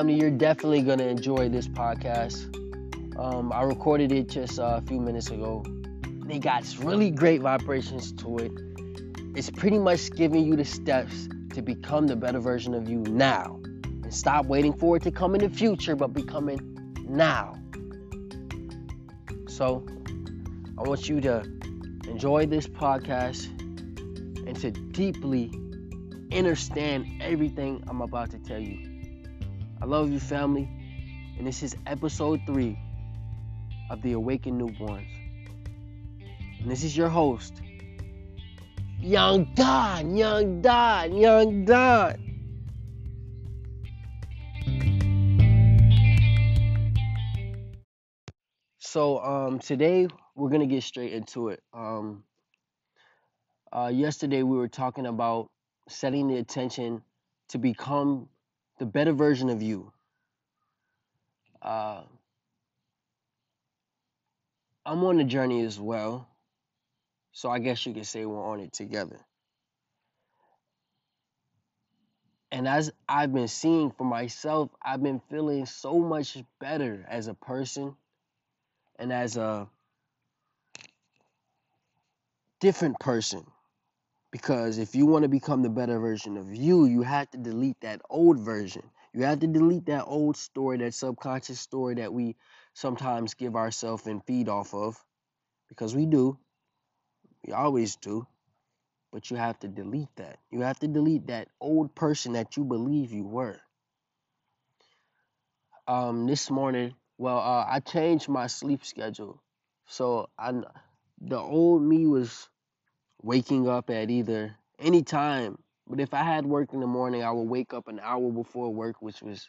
family, you're definitely gonna enjoy this podcast. Um, I recorded it just uh, a few minutes ago. They got really great vibrations to it. It's pretty much giving you the steps to become the better version of you now. And stop waiting for it to come in the future, but becoming now. So, I want you to enjoy this podcast and to deeply understand everything I'm about to tell you. I love you, family, and this is episode three of the Awakened Newborns. And this is your host, Young Don, Young Don, Young Don. So um, today we're gonna get straight into it. Um, uh, yesterday we were talking about setting the attention to become the better version of you. Uh, I'm on the journey as well. So I guess you could say we're on it together. And as I've been seeing for myself, I've been feeling so much better as a person and as a different person. Because if you want to become the better version of you, you have to delete that old version. You have to delete that old story, that subconscious story that we sometimes give ourselves and feed off of. Because we do. We always do. But you have to delete that. You have to delete that old person that you believe you were. Um, this morning, well, uh, I changed my sleep schedule. So I, the old me was waking up at either any time. But if I had work in the morning, I would wake up an hour before work, which was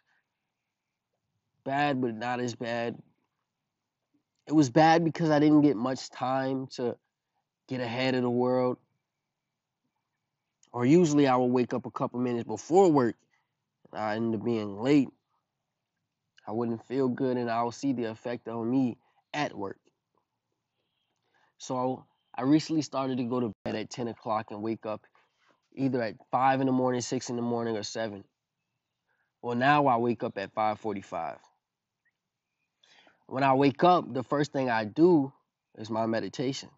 bad, but not as bad. It was bad because I didn't get much time to get ahead of the world. Or usually I would wake up a couple minutes before work. I end up being late. I wouldn't feel good and I would see the effect on me at work. So I recently started to go to bed at 10 o'clock and wake up either at 5 in the morning, 6 in the morning, or 7. Well, now I wake up at 5:45. When I wake up, the first thing I do is my meditation.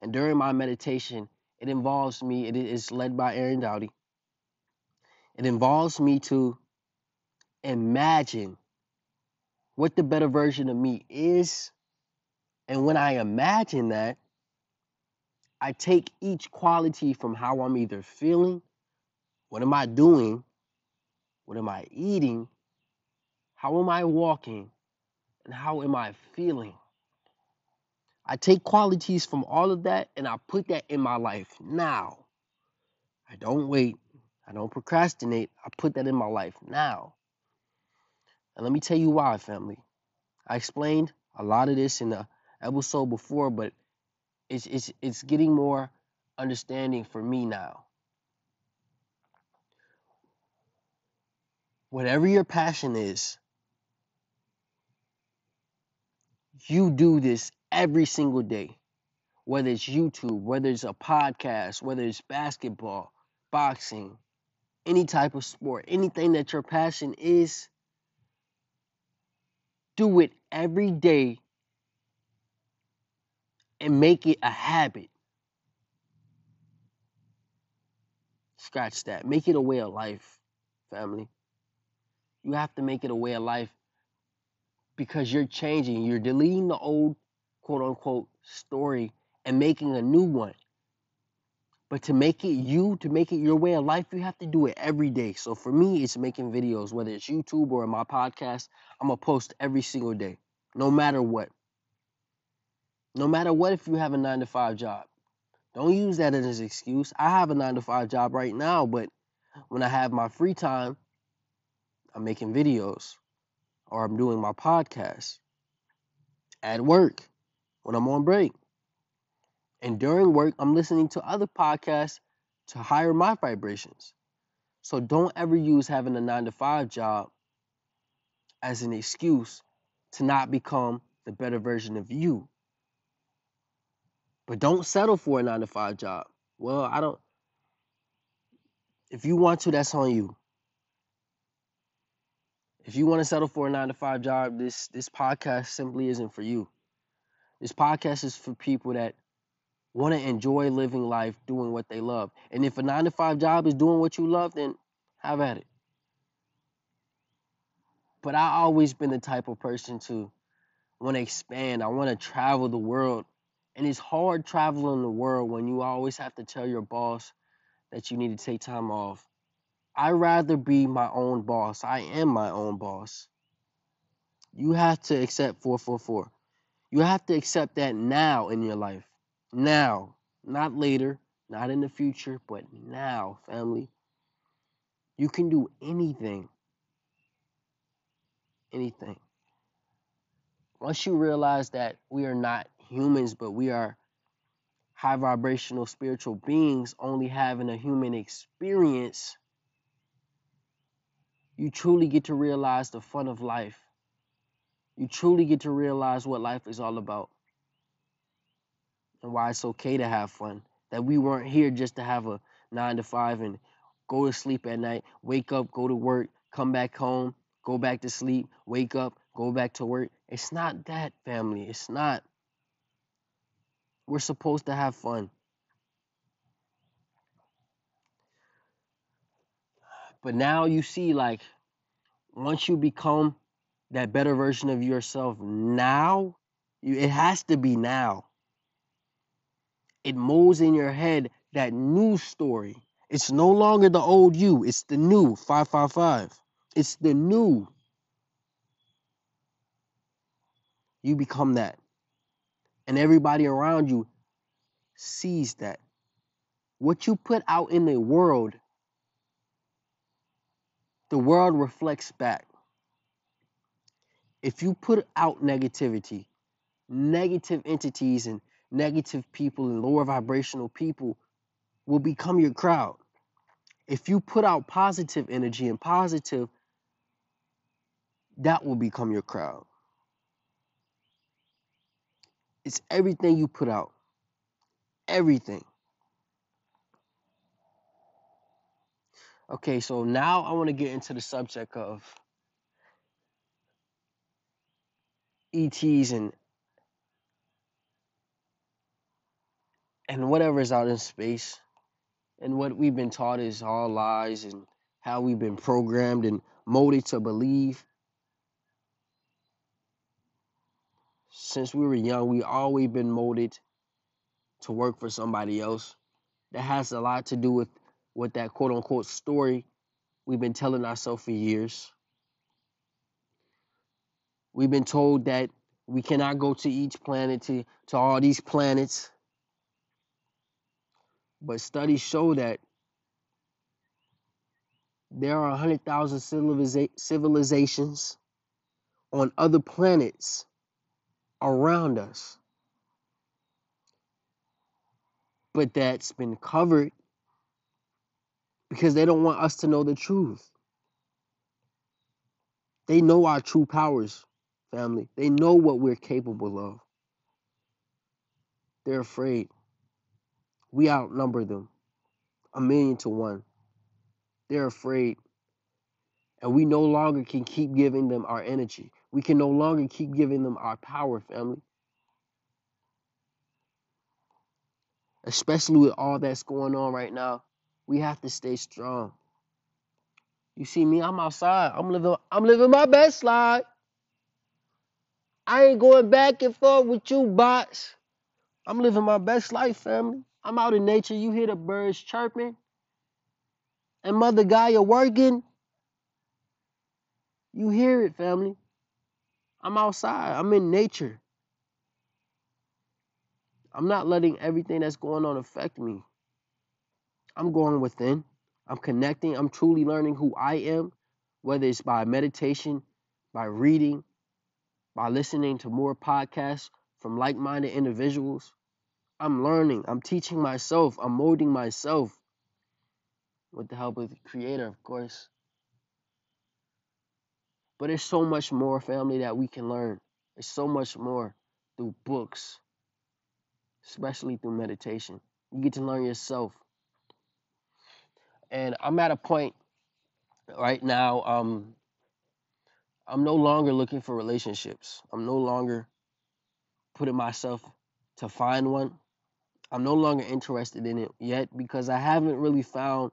And during my meditation, it involves me, it is led by Aaron Doughty. It involves me to imagine what the better version of me is. And when I imagine that, I take each quality from how I'm either feeling, what am I doing, what am I eating, how am I walking, and how am I feeling. I take qualities from all of that and I put that in my life now. I don't wait. I don't procrastinate. I put that in my life now. And let me tell you why, family. I explained a lot of this in the episode before, but it's it's it's getting more understanding for me now. Whatever your passion is, you do this every single day. Whether it's YouTube, whether it's a podcast, whether it's basketball, boxing, any type of sport, anything that your passion is, do it every day and make it a habit. Scratch that. Make it a way of life, family. You have to make it a way of life because you're changing. You're deleting the old quote unquote story and making a new one. But to make it you, to make it your way of life, you have to do it every day. So for me, it's making videos, whether it's YouTube or my podcast, I'm going to post every single day, no matter what. No matter what, if you have a nine to five job, don't use that as an excuse. I have a nine to five job right now, but when I have my free time, I'm making videos or I'm doing my podcast at work when I'm on break. And during work, I'm listening to other podcasts to higher my vibrations. So don't ever use having a nine to five job as an excuse to not become the better version of you. But don't settle for a nine to five job. Well, I don't. If you want to, that's on you. If you want to settle for a nine to five job, this this podcast simply isn't for you. This podcast is for people that want to enjoy living life doing what they love. And if a nine to five job is doing what you love, then have at it. But I always been the type of person to want to expand. I want to travel the world. And it's hard traveling the world when you always have to tell your boss that you need to take time off. I'd rather be my own boss. I am my own boss. You have to accept 444. You have to accept that now in your life. Now, not later, not in the future, but now, family. You can do anything. Anything. Once you realize that we are not humans, but we are high vibrational spiritual beings only having a human experience, you truly get to realize the fun of life. You truly get to realize what life is all about and why it's okay to have fun. That we weren't here just to have a nine to five and go to sleep at night, wake up, go to work, come back home, go back to sleep, wake up, go back to work. It's not that, family. It's not. We're supposed to have fun. But now you see, like, once you become that better version of yourself now, you, it has to be now it molds in your head that new story. It's no longer the old you, it's the new 555. It's the new. You become that. And everybody around you sees that. What you put out in the world, the world reflects back. If you put out negativity, negative entities and negative people and lower vibrational people will become your crowd. If you put out positive energy and positive, that will become your crowd. It's everything you put out. Everything. Okay, so now I want to get into the subject of ETs and and whatever is out in space and what we've been taught is all lies and how we've been programmed and molded to believe since we were young we always been molded to work for somebody else. That has a lot to do with what that quote unquote story we've been telling ourselves for years. We've been told that we cannot go to each planet to, to all these planets. But studies show that there are 100,000 civiliza- civilizations on other planets around us. But that's been covered because they don't want us to know the truth. They know our true powers, family. They know what we're capable of. They're afraid. We outnumber them a million to one. They're afraid. And we no longer can keep giving them our energy. We can no longer keep giving them our power, family. Especially with all that's going on right now. We have to stay strong. You see me, I'm outside. I'm living I'm living my best life. I ain't going back and forth with you bots. I'm living my best life, family. I'm out in nature. You hear the birds chirping. And Mother Gaia working. You hear it, family. I'm outside. I'm in nature. I'm not letting everything that's going on affect me. I'm going within. I'm connecting. I'm truly learning who I am, whether it's by meditation, by reading, by listening to more podcasts from like minded individuals. I'm learning. I'm teaching myself. I'm molding myself with the help of the creator, of course. But there's so much more, family, that we can learn. There's so much more through books, especially through meditation. You get to learn yourself. And I'm at a point right now, um, I'm no longer looking for relationships. I'm no longer putting myself to find one. I'm no longer interested in it yet because I haven't really found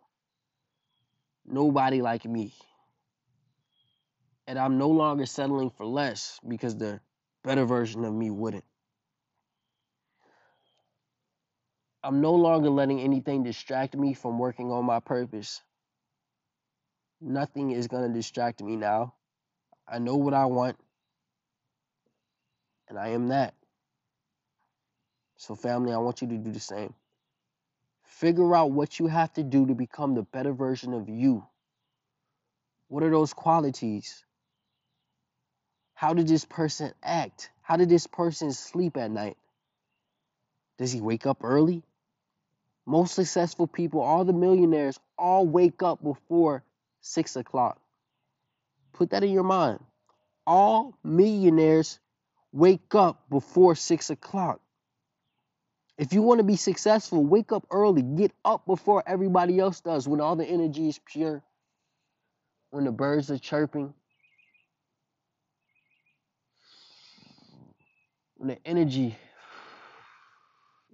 nobody like me. And I'm no longer settling for less because the better version of me wouldn't. I'm no longer letting anything distract me from working on my purpose. Nothing is going to distract me now. I know what I want, and I am that. So, family, I want you to do the same. Figure out what you have to do to become the better version of you. What are those qualities? How did this person act? How did this person sleep at night? Does he wake up early? Most successful people, all the millionaires, all wake up before six o'clock. Put that in your mind. All millionaires wake up before six o'clock. If you want to be successful, wake up early. Get up before everybody else does when all the energy is pure, when the birds are chirping, when the energy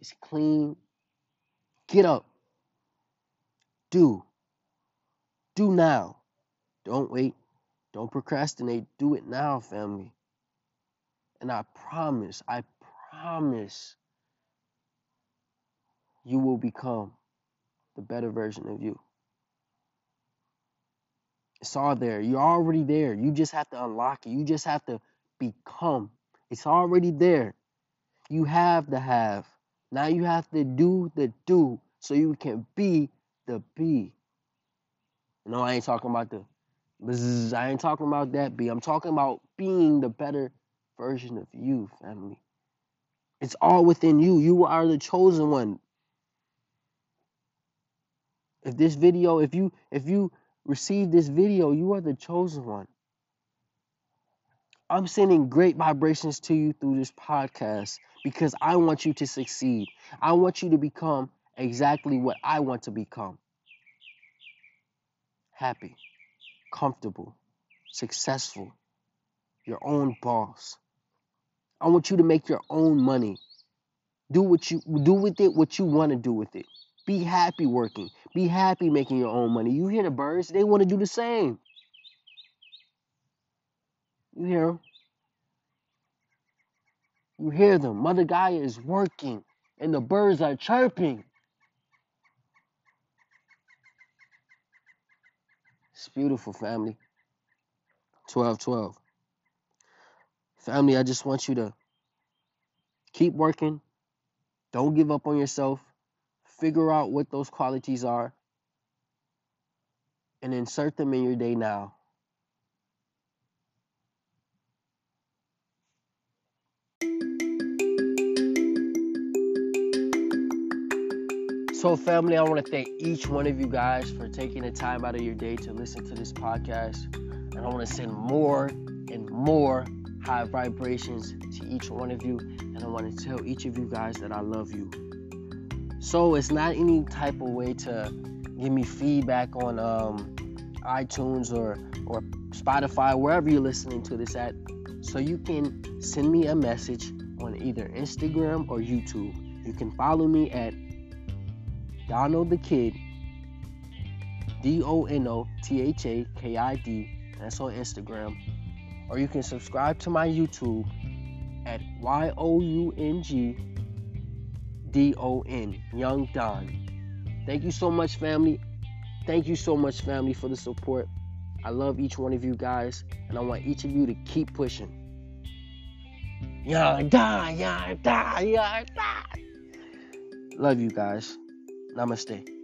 is clean. Get up. Do. Do now. Don't wait. Don't procrastinate. Do it now, family. And I promise, I promise you will become the better version of you. It's all there. You're already there. You just have to unlock it. You just have to become. It's already there. You have the have. Now you have to do the do so you can be the be. No, I ain't talking about the bzzz, I ain't talking about that be. I'm talking about being the better version of you, family. It's all within you. You are the chosen one. If this video, if you if you receive this video, you are the chosen one. I'm sending great vibrations to you through this podcast because I want you to succeed. I want you to become exactly what I want to become happy, comfortable, successful, your own boss. I want you to make your own money. Do what you do with it what you want to do with it. Be happy working. Be happy making your own money. You hear the birds? They want to do the same. You hear them? You hear them. Mother Gaia is working and the birds are chirping. It's beautiful, family. 1212. Family, I just want you to keep working. Don't give up on yourself. Figure out what those qualities are and insert them in your day now. So, family, I want to thank each one of you guys for taking the time out of your day to listen to this podcast. And I want to send more and more high vibrations to each one of you. And I want to tell each of you guys that I love you. So, it's not any type of way to give me feedback on um, iTunes or, or Spotify, wherever you're listening to this at. So, you can send me a message on either Instagram or YouTube. You can follow me at Donald the Kid, D O N O T H A K I D. That's on Instagram. Or you can subscribe to my YouTube at Y O U N G D O N, Young Don. Thank you so much, family. Thank you so much, family, for the support. I love each one of you guys, and I want each of you to keep pushing. Young Don, Young Don, Young Don. Love you guys. Namaste.